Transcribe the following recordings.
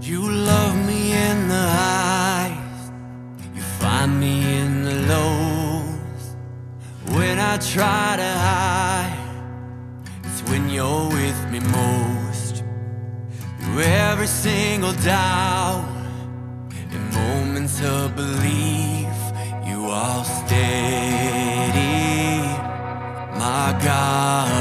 You love me in the highs, you find me in the lows. When I try to hide, it's when you're with me most. Through every single doubt, in moments of belief, you are steady, my God.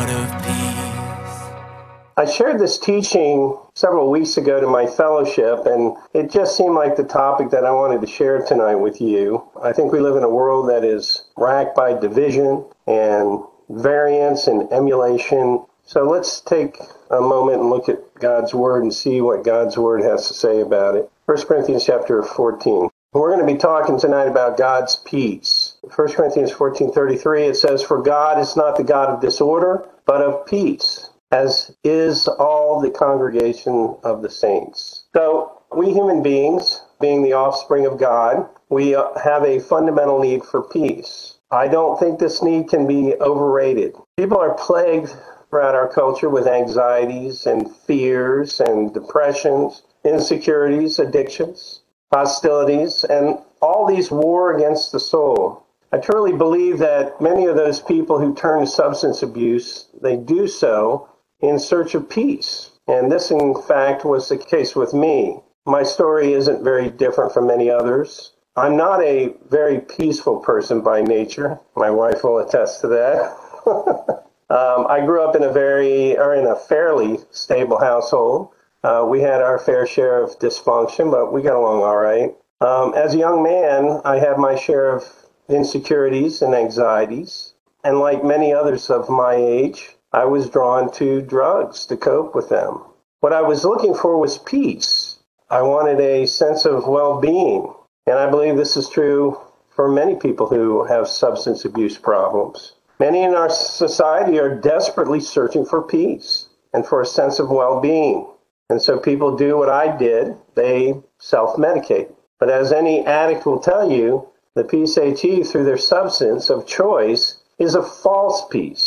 I shared this teaching several weeks ago to my fellowship, and it just seemed like the topic that I wanted to share tonight with you. I think we live in a world that is racked by division and variance and emulation. So let's take a moment and look at God's Word and see what God's Word has to say about it. 1 Corinthians chapter 14. We're going to be talking tonight about God's peace. 1 Corinthians 14:33 it says for God is not the God of disorder, but of peace as is all the congregation of the saints. So, we human beings, being the offspring of God, we uh, have a fundamental need for peace. I don't think this need can be overrated. People are plagued throughout our culture with anxieties and fears and depressions, insecurities, addictions, hostilities, and all these war against the soul. I truly believe that many of those people who turn to substance abuse, they do so in search of peace. And this, in fact, was the case with me. My story isn't very different from many others. I'm not a very peaceful person by nature. My wife will attest to that. um, I grew up in a very, or in a fairly stable household. Uh, we had our fair share of dysfunction, but we got along all right. Um, as a young man, I had my share of insecurities and anxieties. And like many others of my age, I was drawn to drugs to cope with them. What I was looking for was peace. I wanted a sense of well being. And I believe this is true for many people who have substance abuse problems. Many in our society are desperately searching for peace and for a sense of well being. And so people do what I did they self medicate. But as any addict will tell you, the peace they achieve through their substance of choice is a false peace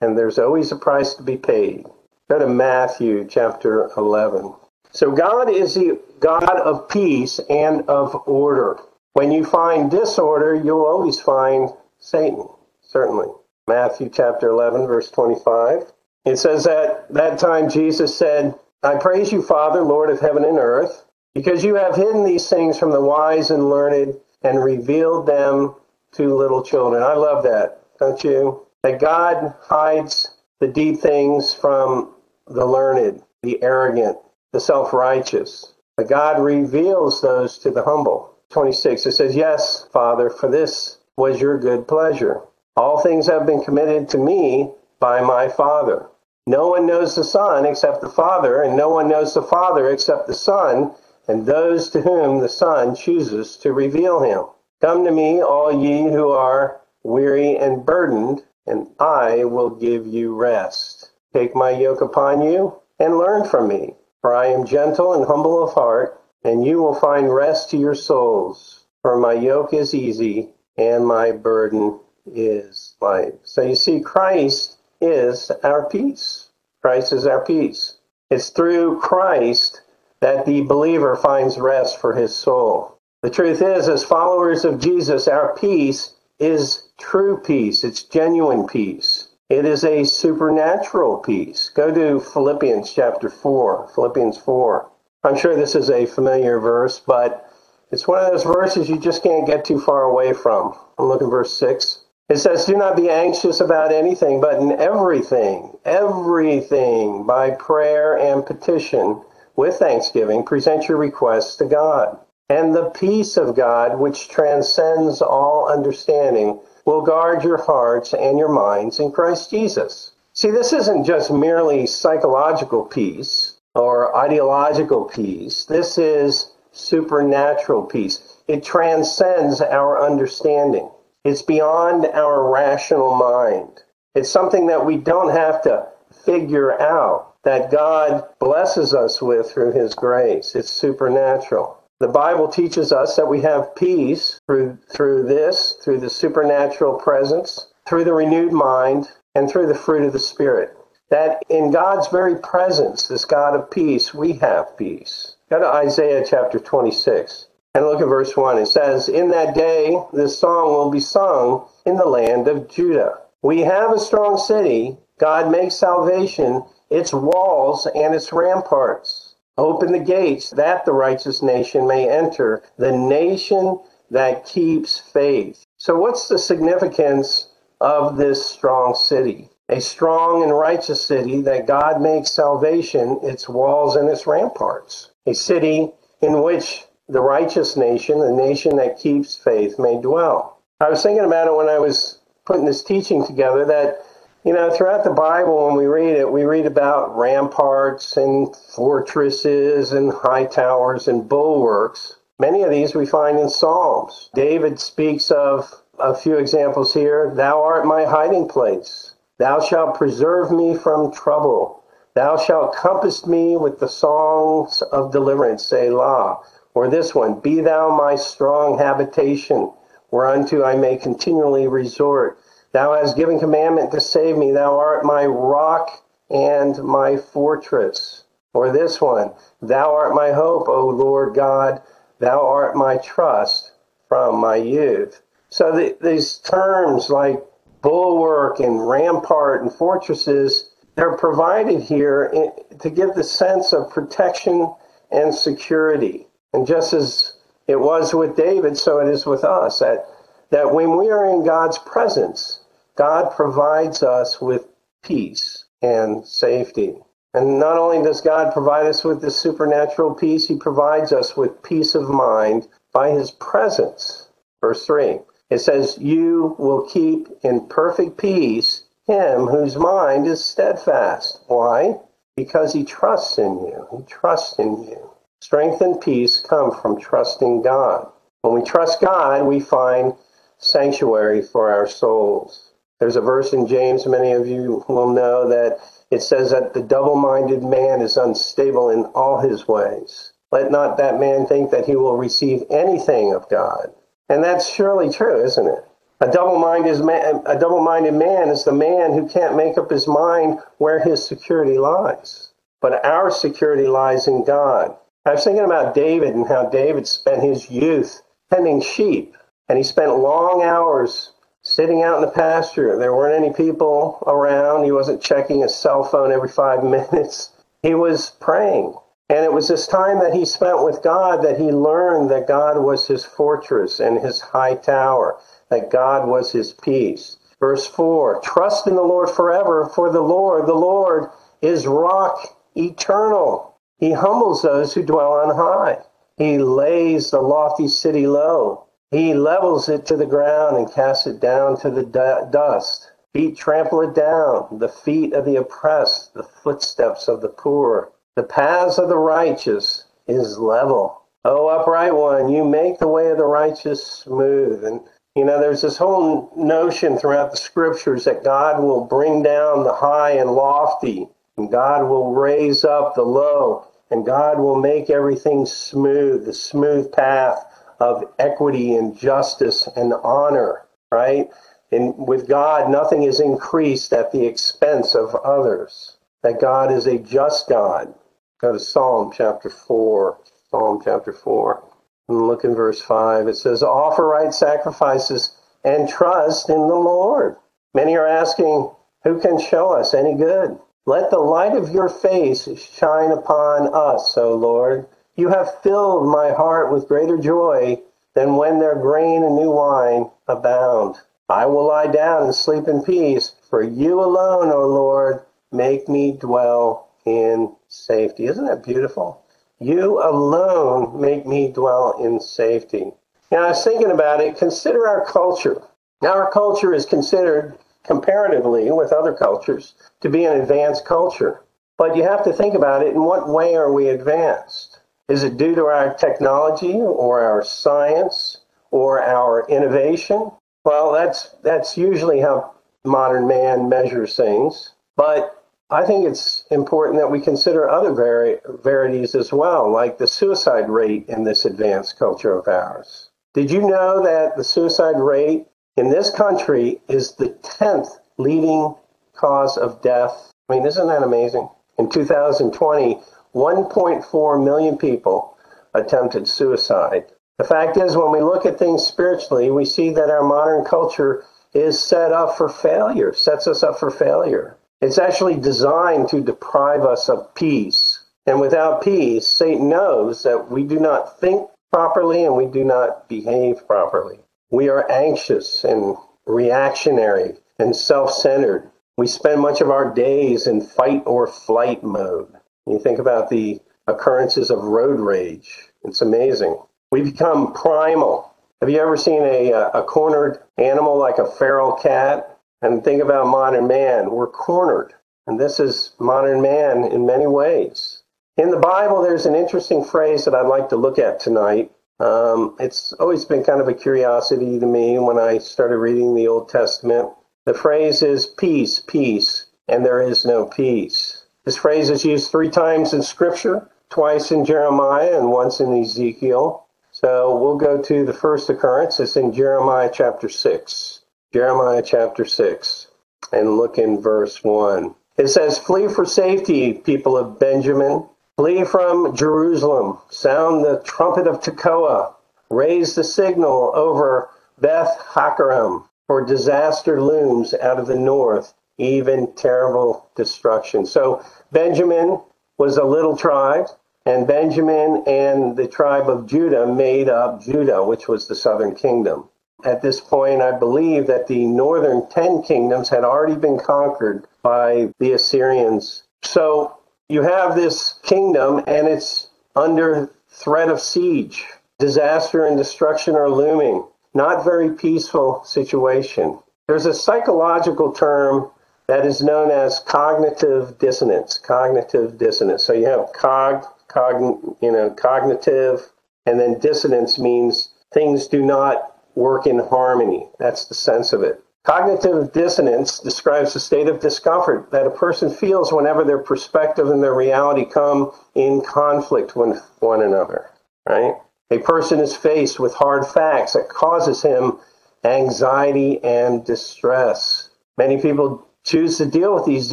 and there's always a price to be paid. Go to Matthew chapter 11. So, God is the God of peace and of order. When you find disorder, you'll always find Satan, certainly. Matthew chapter 11, verse 25. It says that that time Jesus said, I praise you, Father, Lord of heaven and earth, because you have hidden these things from the wise and learned and revealed them to little children. I love that, don't you? That God hides the deep things from the learned, the arrogant, the self righteous. But God reveals those to the humble. 26, it says, Yes, Father, for this was your good pleasure. All things have been committed to me by my Father. No one knows the Son except the Father, and no one knows the Father except the Son, and those to whom the Son chooses to reveal him. Come to me, all ye who are weary and burdened, and I will give you rest. Take my yoke upon you and learn from me, for I am gentle and humble of heart, and you will find rest to your souls. For my yoke is easy and my burden is light. So you see, Christ is our peace. Christ is our peace. It's through Christ that the believer finds rest for his soul. The truth is, as followers of Jesus, our peace is true peace, it's genuine peace. It is a supernatural peace. Go to Philippians chapter 4. Philippians 4. I'm sure this is a familiar verse, but it's one of those verses you just can't get too far away from. I'm looking verse 6. It says, Do not be anxious about anything, but in everything, everything, by prayer and petition, with thanksgiving, present your requests to God. And the peace of God, which transcends all understanding, will guard your hearts and your minds in Christ Jesus. See, this isn't just merely psychological peace or ideological peace. This is supernatural peace. It transcends our understanding. It's beyond our rational mind. It's something that we don't have to figure out, that God blesses us with through His grace. It's supernatural. The Bible teaches us that we have peace through, through this, through the supernatural presence, through the renewed mind, and through the fruit of the Spirit. That in God's very presence, this God of peace, we have peace. Go to Isaiah chapter 26 and look at verse 1. It says, In that day this song will be sung in the land of Judah. We have a strong city. God makes salvation its walls and its ramparts. Open the gates that the righteous nation may enter, the nation that keeps faith. So, what's the significance of this strong city? A strong and righteous city that God makes salvation its walls and its ramparts. A city in which the righteous nation, the nation that keeps faith, may dwell. I was thinking about it when I was putting this teaching together that you know, throughout the Bible, when we read it, we read about ramparts and fortresses and high towers and bulwarks. Many of these we find in Psalms. David speaks of a few examples here. Thou art my hiding place. Thou shalt preserve me from trouble. Thou shalt compass me with the songs of deliverance, Selah. Or this one, Be thou my strong habitation, whereunto I may continually resort. Thou hast given commandment to save me. Thou art my rock and my fortress. Or this one, Thou art my hope, O Lord God. Thou art my trust from my youth. So the, these terms like bulwark and rampart and fortresses, they're provided here in, to give the sense of protection and security. And just as it was with David, so it is with us. That, that when we are in God's presence, God provides us with peace and safety. And not only does God provide us with this supernatural peace, He provides us with peace of mind by His presence. Verse 3 it says, You will keep in perfect peace him whose mind is steadfast. Why? Because he trusts in you. He trusts in you. Strength and peace come from trusting God. When we trust God, we find sanctuary for our souls. There's a verse in James, many of you will know, that it says that the double minded man is unstable in all his ways. Let not that man think that he will receive anything of God. And that's surely true, isn't it? A double-minded man, a double-minded man is the man who can't make up his mind where his security lies. But our security lies in God. I was thinking about David and how David spent his youth tending sheep, and he spent long hours sitting out in the pasture. There weren't any people around. He wasn't checking his cell phone every five minutes. He was praying. And it was this time that he spent with God that he learned that God was his fortress and his high tower, that God was his peace. Verse 4 Trust in the Lord forever, for the Lord, the Lord, is rock eternal. He humbles those who dwell on high. He lays the lofty city low. He levels it to the ground and casts it down to the dust. Feet trample it down, the feet of the oppressed, the footsteps of the poor. The paths of the righteous is level. O upright one, you make the way of the righteous smooth. And, you know, there's this whole notion throughout the scriptures that God will bring down the high and lofty, and God will raise up the low, and God will make everything smooth, the smooth path of equity and justice and honor, right? And with God, nothing is increased at the expense of others. That God is a just God. Go to Psalm chapter 4. Psalm chapter 4. And look in verse 5. It says, Offer right sacrifices and trust in the Lord. Many are asking, Who can show us any good? Let the light of your face shine upon us, O Lord. You have filled my heart with greater joy than when their grain and new wine abound. I will lie down and sleep in peace, for you alone, O Lord, make me dwell in safety. Isn't that beautiful? You alone make me dwell in safety. Now, I was thinking about it. Consider our culture. Now, our culture is considered, comparatively with other cultures, to be an advanced culture. But you have to think about it in what way are we advanced? Is it due to our technology or our science or our innovation? Well, that's that's usually how modern man measures things. But I think it's important that we consider other verities as well, like the suicide rate in this advanced culture of ours. Did you know that the suicide rate in this country is the 10th leading cause of death? I mean, isn't that amazing? In 2020, 1.4 million people attempted suicide. The fact is, when we look at things spiritually, we see that our modern culture is set up for failure, sets us up for failure. It's actually designed to deprive us of peace. And without peace, Satan knows that we do not think properly and we do not behave properly. We are anxious and reactionary and self centered. We spend much of our days in fight or flight mode. You think about the occurrences of road rage, it's amazing. We become primal. Have you ever seen a, a cornered animal like a feral cat? And think about modern man. We're cornered. And this is modern man in many ways. In the Bible, there's an interesting phrase that I'd like to look at tonight. Um, it's always been kind of a curiosity to me when I started reading the Old Testament. The phrase is peace, peace, and there is no peace. This phrase is used three times in Scripture, twice in Jeremiah and once in Ezekiel. So we'll go to the first occurrence. It's in Jeremiah chapter 6. Jeremiah chapter 6. And look in verse 1. It says, Flee for safety, people of Benjamin. Flee from Jerusalem. Sound the trumpet of Tekoa. Raise the signal over Beth Hakkerem, for disaster looms out of the north, even terrible destruction. So Benjamin was a little tribe. And Benjamin and the tribe of Judah made up Judah, which was the southern kingdom. At this point, I believe that the northern 10 kingdoms had already been conquered by the Assyrians. So you have this kingdom, and it's under threat of siege. Disaster and destruction are looming. Not very peaceful situation. There's a psychological term that is known as cognitive dissonance. Cognitive dissonance. So you have cog cogn- you know, cognitive, and then dissonance means things do not work in harmony. That's the sense of it. Cognitive dissonance describes the state of discomfort that a person feels whenever their perspective and their reality come in conflict with one another, right? A person is faced with hard facts that causes him anxiety and distress. Many people choose to deal with these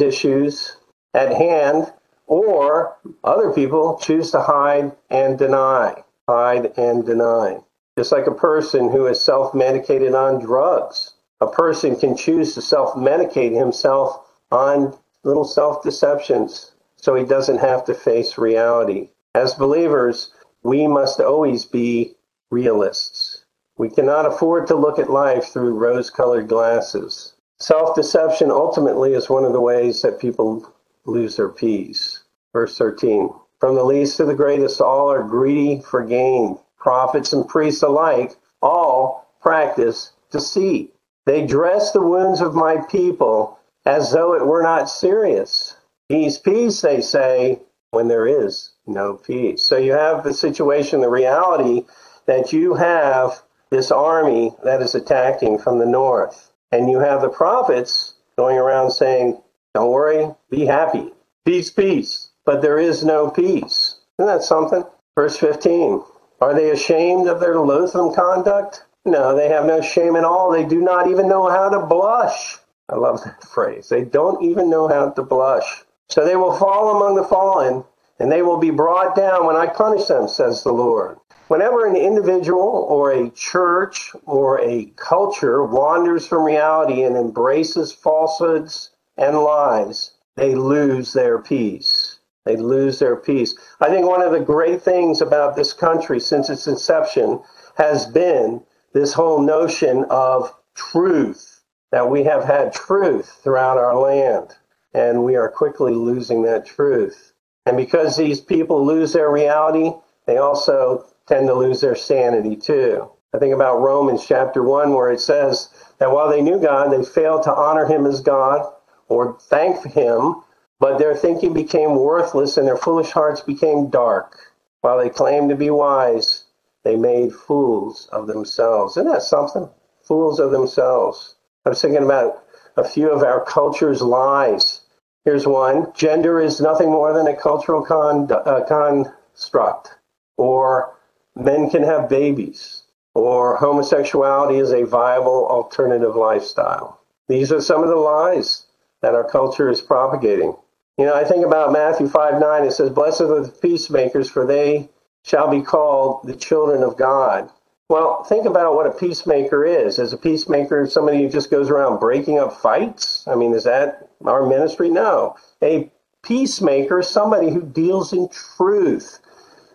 issues at hand or other people choose to hide and deny, hide and deny. Just like a person who is self medicated on drugs, a person can choose to self medicate himself on little self deceptions so he doesn't have to face reality. As believers, we must always be realists. We cannot afford to look at life through rose colored glasses. Self deception ultimately is one of the ways that people lose their peace. Verse 13 From the least to the greatest, all are greedy for gain. Prophets and priests alike, all practice deceit. They dress the wounds of my people as though it were not serious. Peace, peace, they say, when there is no peace. So you have the situation, the reality that you have this army that is attacking from the north. And you have the prophets going around saying, Don't worry, be happy. Peace, peace. But there is no peace. Isn't that something? Verse 15. Are they ashamed of their loathsome conduct? No, they have no shame at all. They do not even know how to blush. I love that phrase. They don't even know how to blush. So they will fall among the fallen, and they will be brought down when I punish them, says the Lord. Whenever an individual or a church or a culture wanders from reality and embraces falsehoods and lies, they lose their peace. They lose their peace. I think one of the great things about this country since its inception has been this whole notion of truth, that we have had truth throughout our land, and we are quickly losing that truth. And because these people lose their reality, they also tend to lose their sanity too. I think about Romans chapter 1, where it says that while they knew God, they failed to honor him as God or thank him, but their thinking became worthless and their foolish hearts became dark. While they claimed to be wise, they made fools of themselves. Isn't that something? Fools of themselves. I was thinking about a few of our culture's lies. Here's one gender is nothing more than a cultural con- uh, construct, or men can have babies, or homosexuality is a viable alternative lifestyle. These are some of the lies that our culture is propagating. You know, I think about Matthew 5 9, it says, Blessed are the peacemakers, for they shall be called the children of God. Well, think about what a peacemaker is. Is a peacemaker somebody who just goes around breaking up fights? I mean, is that our ministry? No. A peacemaker is somebody who deals in truth,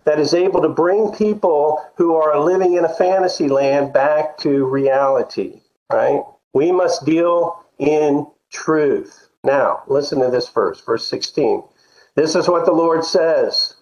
that is able to bring people who are living in a fantasy land back to reality, right? We must deal in truth. Now, listen to this verse, verse 16. This is what the Lord says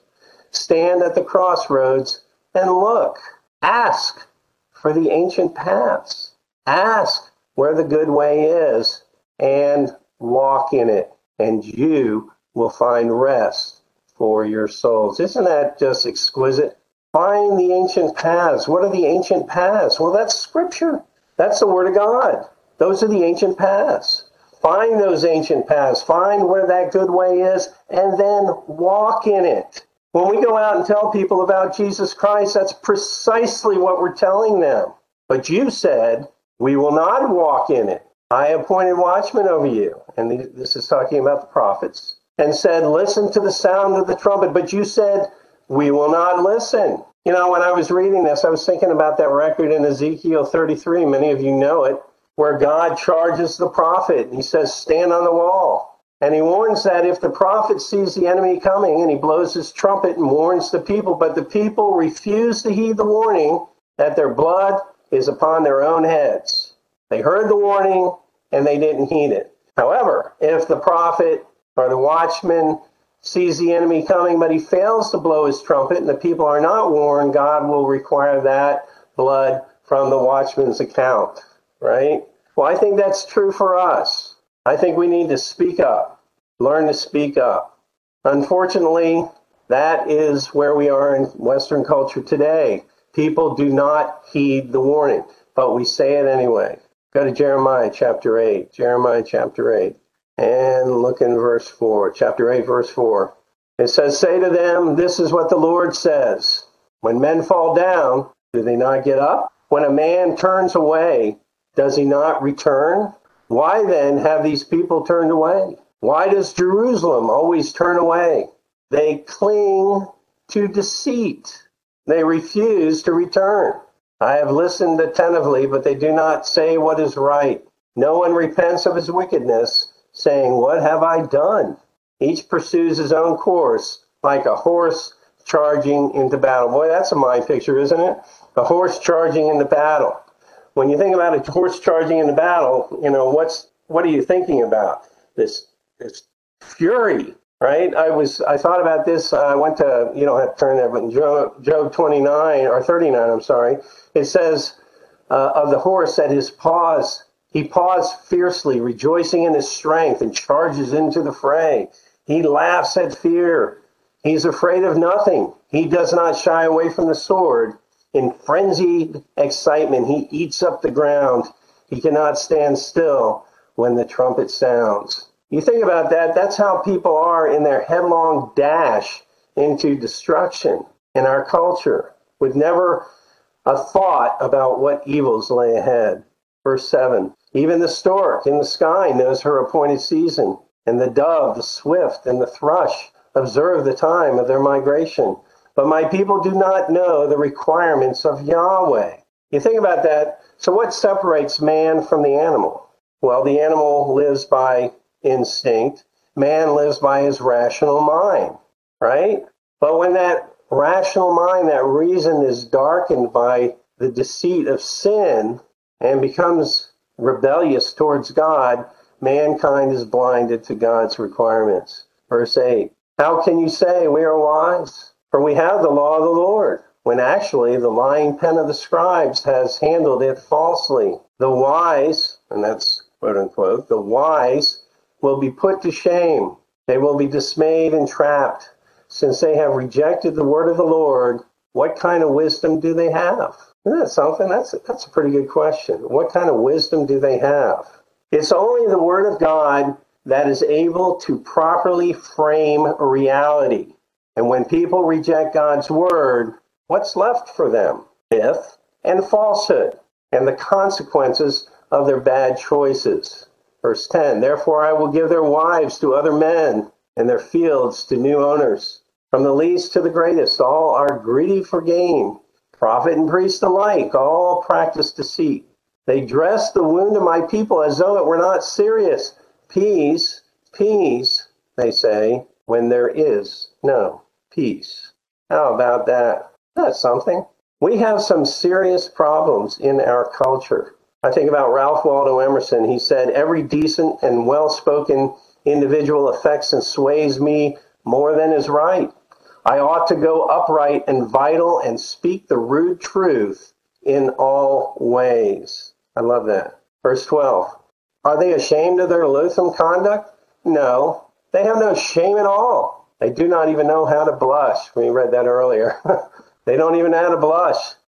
Stand at the crossroads and look. Ask for the ancient paths. Ask where the good way is and walk in it, and you will find rest for your souls. Isn't that just exquisite? Find the ancient paths. What are the ancient paths? Well, that's scripture. That's the word of God. Those are the ancient paths. Find those ancient paths. Find where that good way is and then walk in it. When we go out and tell people about Jesus Christ, that's precisely what we're telling them. But you said, we will not walk in it. I appointed watchmen over you. And this is talking about the prophets. And said, listen to the sound of the trumpet. But you said, we will not listen. You know, when I was reading this, I was thinking about that record in Ezekiel 33. Many of you know it, where God charges the prophet. He says, stand on the wall. And he warns that if the prophet sees the enemy coming and he blows his trumpet and warns the people, but the people refuse to heed the warning that their blood is upon their own heads. They heard the warning and they didn't heed it. However, if the prophet or the watchman sees the enemy coming, but he fails to blow his trumpet and the people are not warned, God will require that blood from the watchman's account, right? Well, I think that's true for us. I think we need to speak up, learn to speak up. Unfortunately, that is where we are in Western culture today. People do not heed the warning, but we say it anyway. Go to Jeremiah chapter 8. Jeremiah chapter 8. And look in verse 4. Chapter 8, verse 4. It says, Say to them, This is what the Lord says. When men fall down, do they not get up? When a man turns away, does he not return? Why then have these people turned away? Why does Jerusalem always turn away? They cling to deceit. They refuse to return. I have listened attentively, but they do not say what is right. No one repents of his wickedness, saying, What have I done? Each pursues his own course, like a horse charging into battle. Boy, that's a mind picture, isn't it? A horse charging into battle when you think about a horse charging into battle, you know what's what are you thinking about? This this fury, right? I was I thought about this. I went to you don't have to turn there, but Job, Job 29 or 39, I'm sorry. It says uh, of the horse that his paws he paws fiercely, rejoicing in his strength, and charges into the fray. He laughs at fear. He's afraid of nothing. He does not shy away from the sword. In frenzied excitement, he eats up the ground. He cannot stand still when the trumpet sounds. You think about that, that's how people are in their headlong dash into destruction in our culture, with never a thought about what evils lay ahead. Verse 7 Even the stork in the sky knows her appointed season, and the dove, the swift, and the thrush observe the time of their migration. But my people do not know the requirements of Yahweh. You think about that. So, what separates man from the animal? Well, the animal lives by instinct, man lives by his rational mind, right? But when that rational mind, that reason is darkened by the deceit of sin and becomes rebellious towards God, mankind is blinded to God's requirements. Verse 8 How can you say we are wise? For we have the law of the Lord, when actually the lying pen of the scribes has handled it falsely. The wise, and that's quote unquote, the wise will be put to shame. They will be dismayed and trapped. Since they have rejected the word of the Lord, what kind of wisdom do they have? Isn't that something? That's that's a pretty good question. What kind of wisdom do they have? It's only the word of God that is able to properly frame reality. And when people reject God's word, what's left for them? Myth and falsehood and the consequences of their bad choices. Verse 10 Therefore I will give their wives to other men, and their fields to new owners. From the least to the greatest, all are greedy for gain. Prophet and priest alike, all practice deceit. They dress the wound of my people as though it were not serious. Peace, peace, they say, when there is no peace. How about that? That's something. We have some serious problems in our culture. I think about Ralph Waldo Emerson. He said, Every decent and well spoken individual affects and sways me more than is right. I ought to go upright and vital and speak the rude truth in all ways. I love that. Verse 12. Are they ashamed of their loathsome conduct? No. They have no shame at all. They do not even know how to blush. We read that earlier. they don't even know how to blush.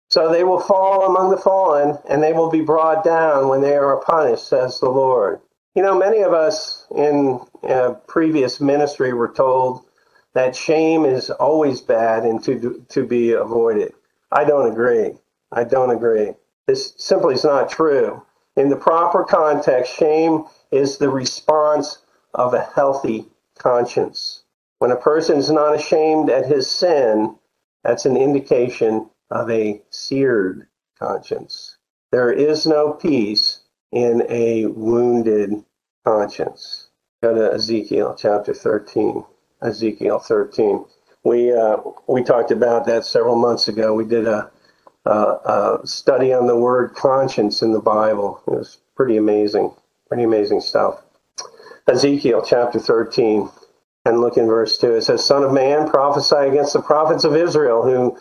So they will fall among the fallen, and they will be brought down when they are punished, says the Lord. You know, many of us in uh, previous ministry were told that shame is always bad and to, to be avoided. I don't agree. I don't agree. This simply is not true. In the proper context, shame is the response of a healthy conscience. When a person is not ashamed at his sin, that's an indication of a seared conscience. There is no peace in a wounded conscience. Go to Ezekiel chapter 13. Ezekiel 13. We uh, we talked about that several months ago. We did a, a, a study on the word conscience in the Bible. It was pretty amazing, pretty amazing stuff. Ezekiel chapter 13, and look in verse 2. It says, Son of man, prophesy against the prophets of Israel who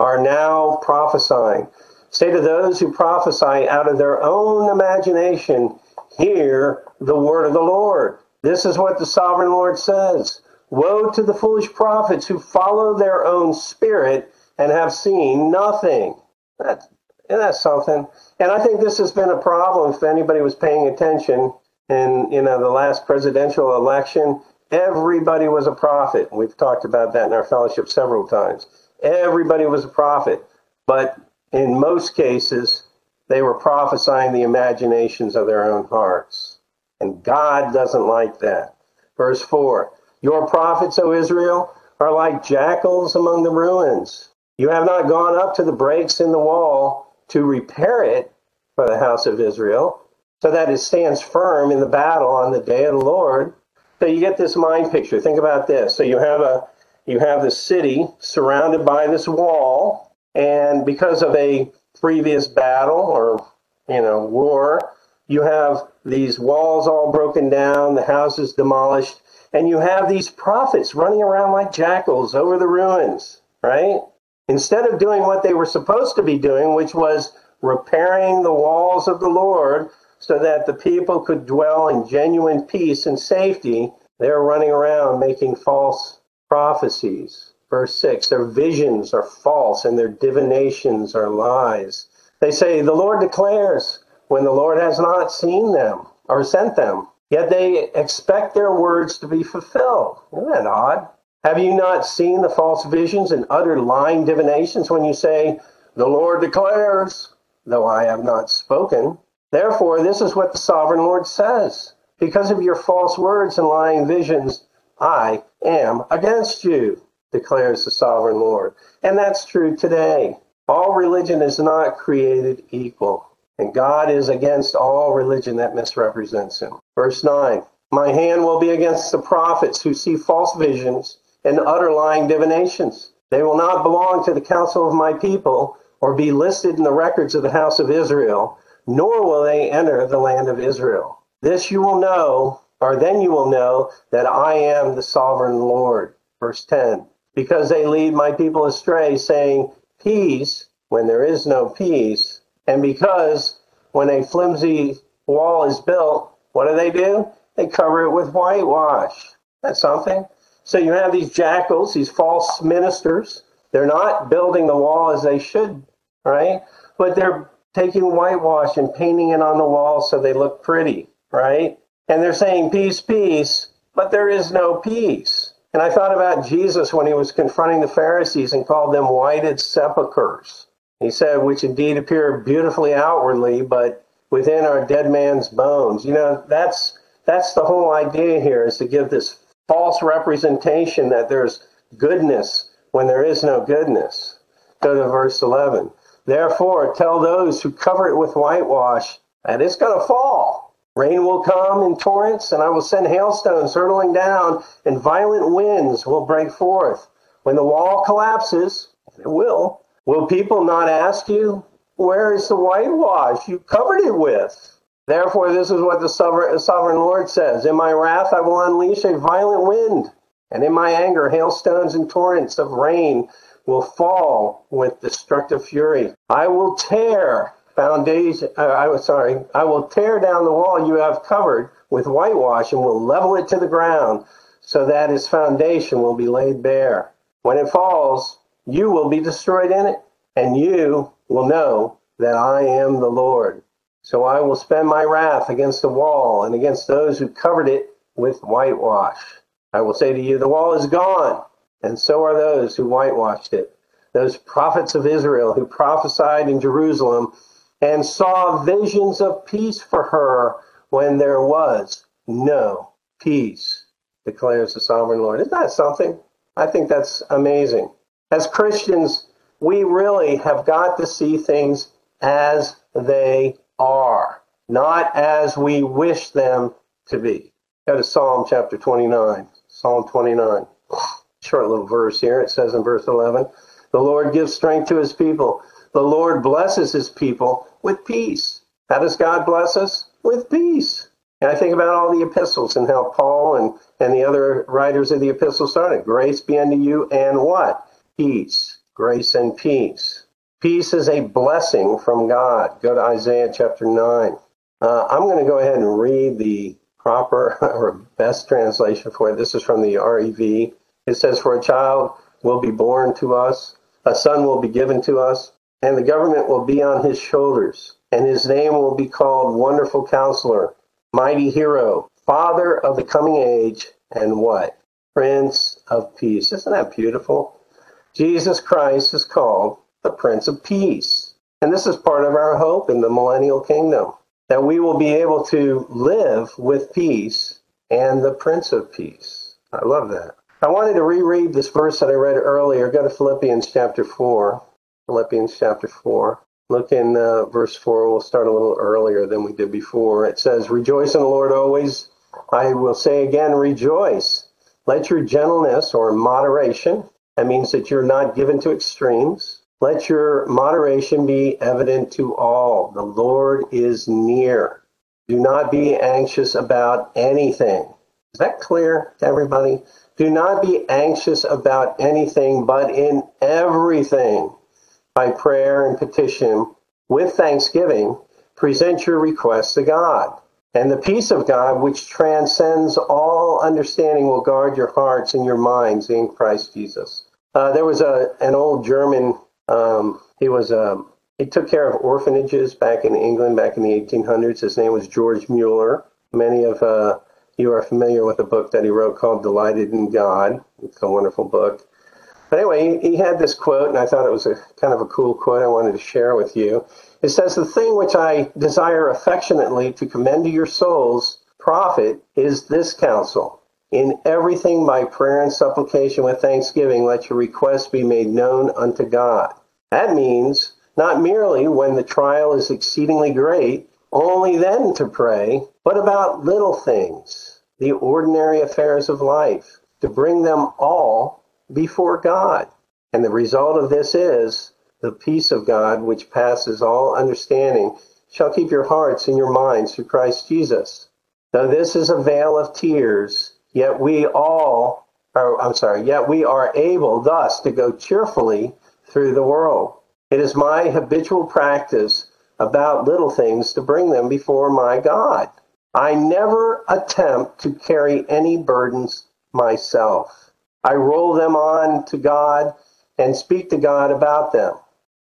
are now prophesying. Say to those who prophesy out of their own imagination, Hear the word of the Lord. This is what the sovereign Lord says. Woe to the foolish prophets who follow their own spirit and have seen nothing. That's, that's something. And I think this has been a problem if anybody was paying attention in you know the last presidential election. Everybody was a prophet. We've talked about that in our fellowship several times. Everybody was a prophet. But in most cases, they were prophesying the imaginations of their own hearts. And God doesn't like that. Verse 4 Your prophets, O Israel, are like jackals among the ruins. You have not gone up to the breaks in the wall to repair it for the house of Israel, so that it stands firm in the battle on the day of the Lord. So you get this mind picture. Think about this. So you have a you have the city surrounded by this wall, and because of a previous battle or you know war, you have these walls all broken down, the houses demolished, and you have these prophets running around like jackals over the ruins, right? Instead of doing what they were supposed to be doing, which was repairing the walls of the Lord so that the people could dwell in genuine peace and safety, they're running around making false prophecies. Verse 6 Their visions are false and their divinations are lies. They say, The Lord declares, when the Lord has not seen them or sent them. Yet they expect their words to be fulfilled. Isn't that odd? Have you not seen the false visions and utter lying divinations when you say, The Lord declares, though I have not spoken? Therefore, this is what the sovereign Lord says. Because of your false words and lying visions, I am against you declares the sovereign Lord. And that's true today. All religion is not created equal, and God is against all religion that misrepresents him. Verse 9 My hand will be against the prophets who see false visions and utter lying divinations. They will not belong to the council of my people or be listed in the records of the house of Israel, nor will they enter the land of Israel. This you will know, or then you will know that I am the sovereign Lord. Verse 10 because they lead my people astray, saying, Peace, when there is no peace. And because when a flimsy wall is built, what do they do? They cover it with whitewash. That's something. So you have these jackals, these false ministers. They're not building the wall as they should, right? But they're taking whitewash and painting it on the wall so they look pretty, right? And they're saying peace, peace, but there is no peace. And I thought about Jesus when he was confronting the Pharisees and called them whited sepulchres. He said, which indeed appear beautifully outwardly, but within are dead man's bones. You know, that's that's the whole idea here is to give this false representation that there's goodness when there is no goodness. Go to verse 11. Therefore, tell those who cover it with whitewash that it's going to fall. Rain will come in torrents, and I will send hailstones hurtling down, and violent winds will break forth. When the wall collapses, it will, will people not ask you, Where is the whitewash you covered it with? Therefore, this is what the sovereign Lord says In my wrath, I will unleash a violent wind, and in my anger, hailstones and torrents of rain will fall with destructive fury. I will tear foundation. Uh, I was sorry. I will tear down the wall you have covered with whitewash and will level it to the ground, so that its foundation will be laid bare. When it falls, you will be destroyed in it, and you will know that I am the Lord. So I will spend my wrath against the wall and against those who covered it with whitewash. I will say to you, the wall is gone, and so are those who whitewashed it. Those prophets of Israel who prophesied in Jerusalem and saw visions of peace for her when there was no peace, declares the sovereign Lord. Isn't that something? I think that's amazing. As Christians, we really have got to see things as they are, not as we wish them to be. Go to Psalm chapter 29. Psalm 29. Short little verse here. It says in verse 11 The Lord gives strength to his people. The Lord blesses his people with peace. How does God bless us? With peace. And I think about all the epistles and how Paul and, and the other writers of the epistles started. Grace be unto you and what? Peace. Grace and peace. Peace is a blessing from God. Go to Isaiah chapter 9. Uh, I'm going to go ahead and read the proper or best translation for it. This is from the REV. It says, For a child will be born to us, a son will be given to us, and the government will be on his shoulders, and his name will be called Wonderful Counselor, Mighty Hero, Father of the Coming Age, and what? Prince of Peace. Isn't that beautiful? Jesus Christ is called the Prince of Peace. And this is part of our hope in the millennial kingdom that we will be able to live with peace and the Prince of Peace. I love that. I wanted to reread this verse that I read earlier. Go to Philippians chapter 4. Philippians chapter 4. Look in uh, verse 4. We'll start a little earlier than we did before. It says, Rejoice in the Lord always. I will say again, rejoice. Let your gentleness or moderation, that means that you're not given to extremes, let your moderation be evident to all. The Lord is near. Do not be anxious about anything. Is that clear to everybody? Do not be anxious about anything, but in everything, by prayer and petition, with thanksgiving, present your requests to God. And the peace of God, which transcends all understanding, will guard your hearts and your minds in Christ Jesus. Uh, there was a, an old German um, he was um, he took care of orphanages back in England back in the 1800s. His name was George Mueller. Many of uh, you are familiar with a book that he wrote called Delighted in God. It's a wonderful book. But anyway, he, he had this quote, and I thought it was a kind of a cool quote I wanted to share with you. It says, The thing which I desire affectionately to commend to your souls, prophet, is this counsel in everything by prayer and supplication with thanksgiving, let your requests be made known unto God. That means not merely when the trial is exceedingly great, only then to pray, but about little things, the ordinary affairs of life, to bring them all before God. And the result of this is the peace of God, which passes all understanding, shall keep your hearts and your minds through Christ Jesus. Though this is a vale of tears, Yet we all, or I'm sorry, yet we are able thus to go cheerfully through the world. It is my habitual practice about little things to bring them before my God. I never attempt to carry any burdens myself. I roll them on to God and speak to God about them.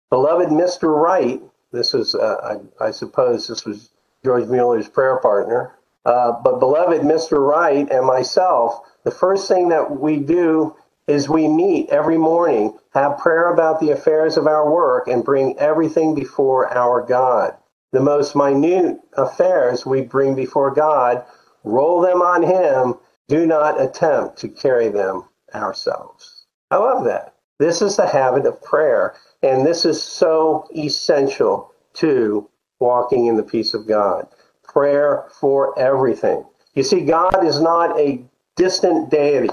Beloved Mr. Wright, this is, uh, I, I suppose this was George Mueller's prayer partner, uh, but beloved Mr. Wright and myself, the first thing that we do is we meet every morning, have prayer about the affairs of our work, and bring everything before our God. The most minute affairs we bring before God, roll them on Him, do not attempt to carry them ourselves. I love that. This is the habit of prayer, and this is so essential to walking in the peace of God. Prayer for everything. You see, God is not a distant deity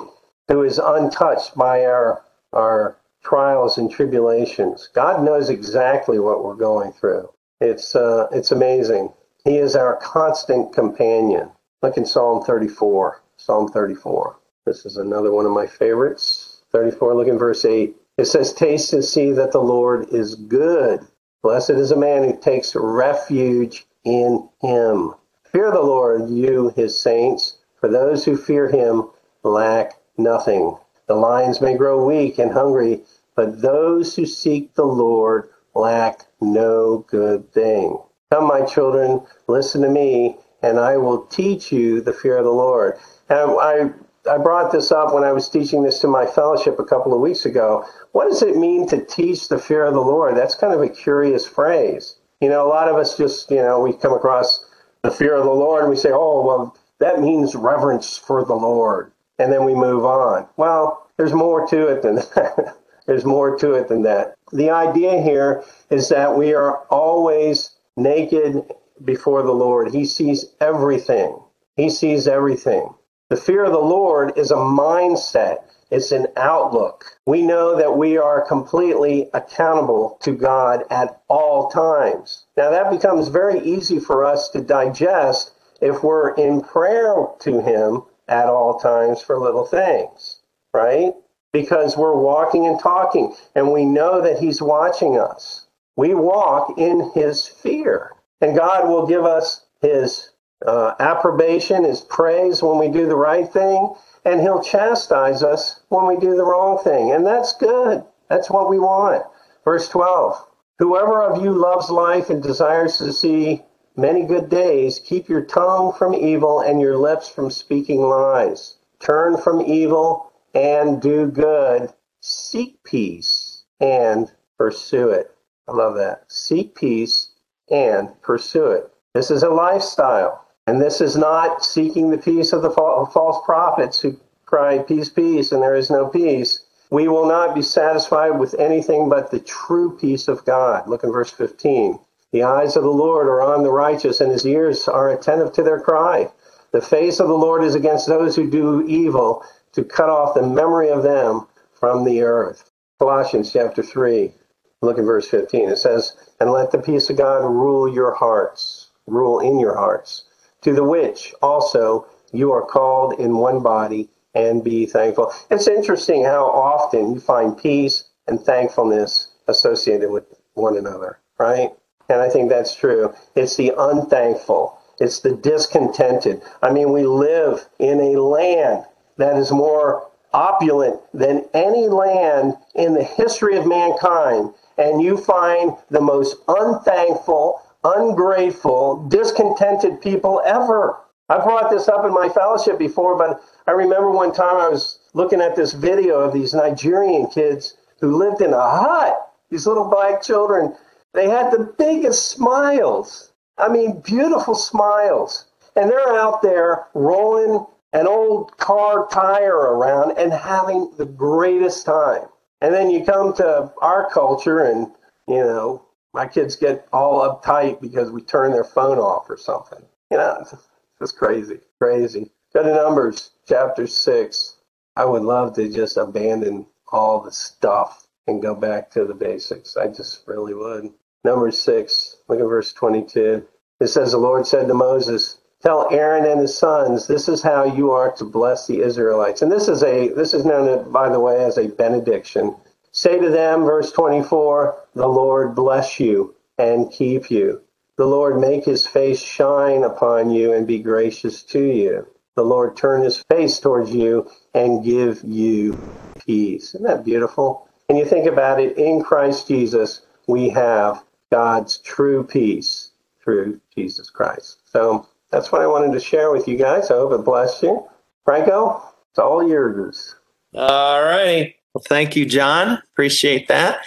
who is untouched by our, our trials and tribulations. God knows exactly what we're going through. It's, uh, it's amazing. He is our constant companion. Look in Psalm 34. Psalm 34. This is another one of my favorites. 34, look in verse 8. It says, Taste and see that the Lord is good. Blessed is a man who takes refuge in him. Fear the Lord, you, his saints, for those who fear him lack nothing. The lions may grow weak and hungry, but those who seek the Lord lack no good thing. Come, my children, listen to me, and I will teach you the fear of the Lord. And I, I brought this up when I was teaching this to my fellowship a couple of weeks ago. What does it mean to teach the fear of the Lord? That's kind of a curious phrase. You know, a lot of us just, you know, we come across the fear of the Lord and we say, oh, well, that means reverence for the Lord. And then we move on. Well, there's more to it than that. there's more to it than that. The idea here is that we are always naked before the Lord. He sees everything. He sees everything. The fear of the Lord is a mindset, it's an outlook. We know that we are completely accountable to God at all times. Now, that becomes very easy for us to digest if we're in prayer to Him at all times for little things, right? Because we're walking and talking and we know that He's watching us. We walk in His fear, and God will give us His uh, approbation, is praise when we do the right thing, and he'll chastise us when we do the wrong thing. And that's good. That's what we want. Verse 12 Whoever of you loves life and desires to see many good days, keep your tongue from evil and your lips from speaking lies. Turn from evil and do good. Seek peace and pursue it. I love that. Seek peace and pursue it. This is a lifestyle. And this is not seeking the peace of the false prophets who cry, Peace, peace, and there is no peace. We will not be satisfied with anything but the true peace of God. Look in verse 15. The eyes of the Lord are on the righteous, and his ears are attentive to their cry. The face of the Lord is against those who do evil, to cut off the memory of them from the earth. Colossians chapter 3, look at verse 15. It says, And let the peace of God rule your hearts, rule in your hearts to the which also you are called in one body and be thankful. It's interesting how often you find peace and thankfulness associated with one another, right? And I think that's true. It's the unthankful, it's the discontented. I mean, we live in a land that is more opulent than any land in the history of mankind. And you find the most unthankful, ungrateful, discontented people ever. I brought this up in my fellowship before, but I remember one time I was looking at this video of these Nigerian kids who lived in a hut. These little black children, they had the biggest smiles. I mean, beautiful smiles. And they're out there rolling an old car tire around and having the greatest time. And then you come to our culture and, you know, my kids get all uptight because we turn their phone off or something. You know, it's just crazy, crazy. Go to Numbers chapter 6. I would love to just abandon all the stuff and go back to the basics. I just really would. Numbers 6, look at verse 22. It says, The Lord said to Moses, Tell Aaron and his sons, this is how you are to bless the Israelites. And this is a this is known, by the way, as a benediction. Say to them, verse 24, the Lord bless you and keep you. The Lord make his face shine upon you and be gracious to you. The Lord turn his face towards you and give you peace. Isn't that beautiful? And you think about it, in Christ Jesus, we have God's true peace through Jesus Christ. So that's what I wanted to share with you guys. I hope it blessed you. Franco, it's all yours. All right. Well, thank you, John. Appreciate that.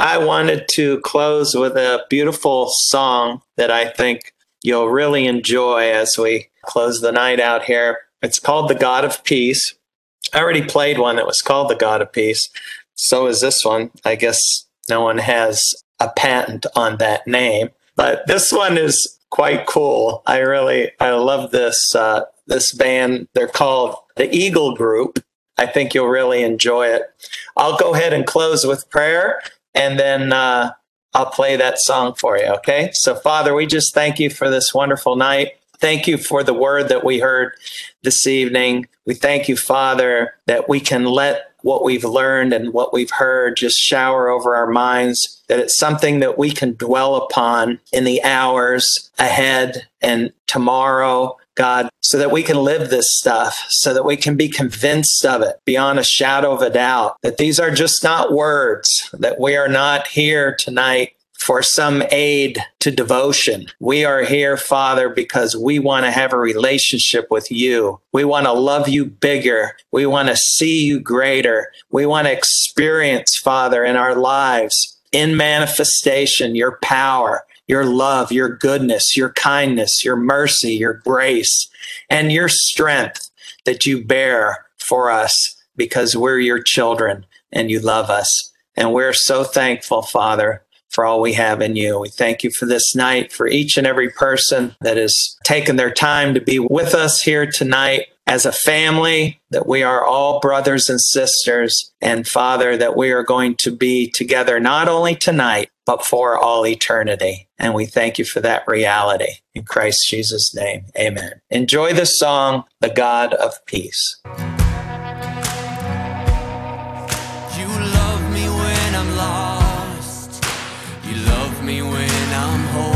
I wanted to close with a beautiful song that I think you'll really enjoy as we close the night out here. It's called The God of Peace. I already played one that was called The God of Peace. So is this one. I guess no one has a patent on that name, but this one is quite cool. I really, I love this, uh, this band. They're called the Eagle Group. I think you'll really enjoy it. I'll go ahead and close with prayer and then uh, I'll play that song for you. Okay. So, Father, we just thank you for this wonderful night. Thank you for the word that we heard this evening. We thank you, Father, that we can let what we've learned and what we've heard just shower over our minds, that it's something that we can dwell upon in the hours ahead and tomorrow God, so that we can live this stuff, so that we can be convinced of it beyond a shadow of a doubt, that these are just not words, that we are not here tonight for some aid to devotion. We are here, Father, because we want to have a relationship with you. We want to love you bigger. We want to see you greater. We want to experience, Father, in our lives, in manifestation, your power, your love, your goodness, your kindness, your mercy, your grace, and your strength that you bear for us because we're your children and you love us. And we're so thankful, Father, for all we have in you. We thank you for this night, for each and every person that has taken their time to be with us here tonight as a family, that we are all brothers and sisters, and Father, that we are going to be together not only tonight, but for all eternity. And we thank you for that reality. In Christ Jesus' name, amen. Enjoy the song, The God of Peace. You love me when I'm lost. You love me when I'm.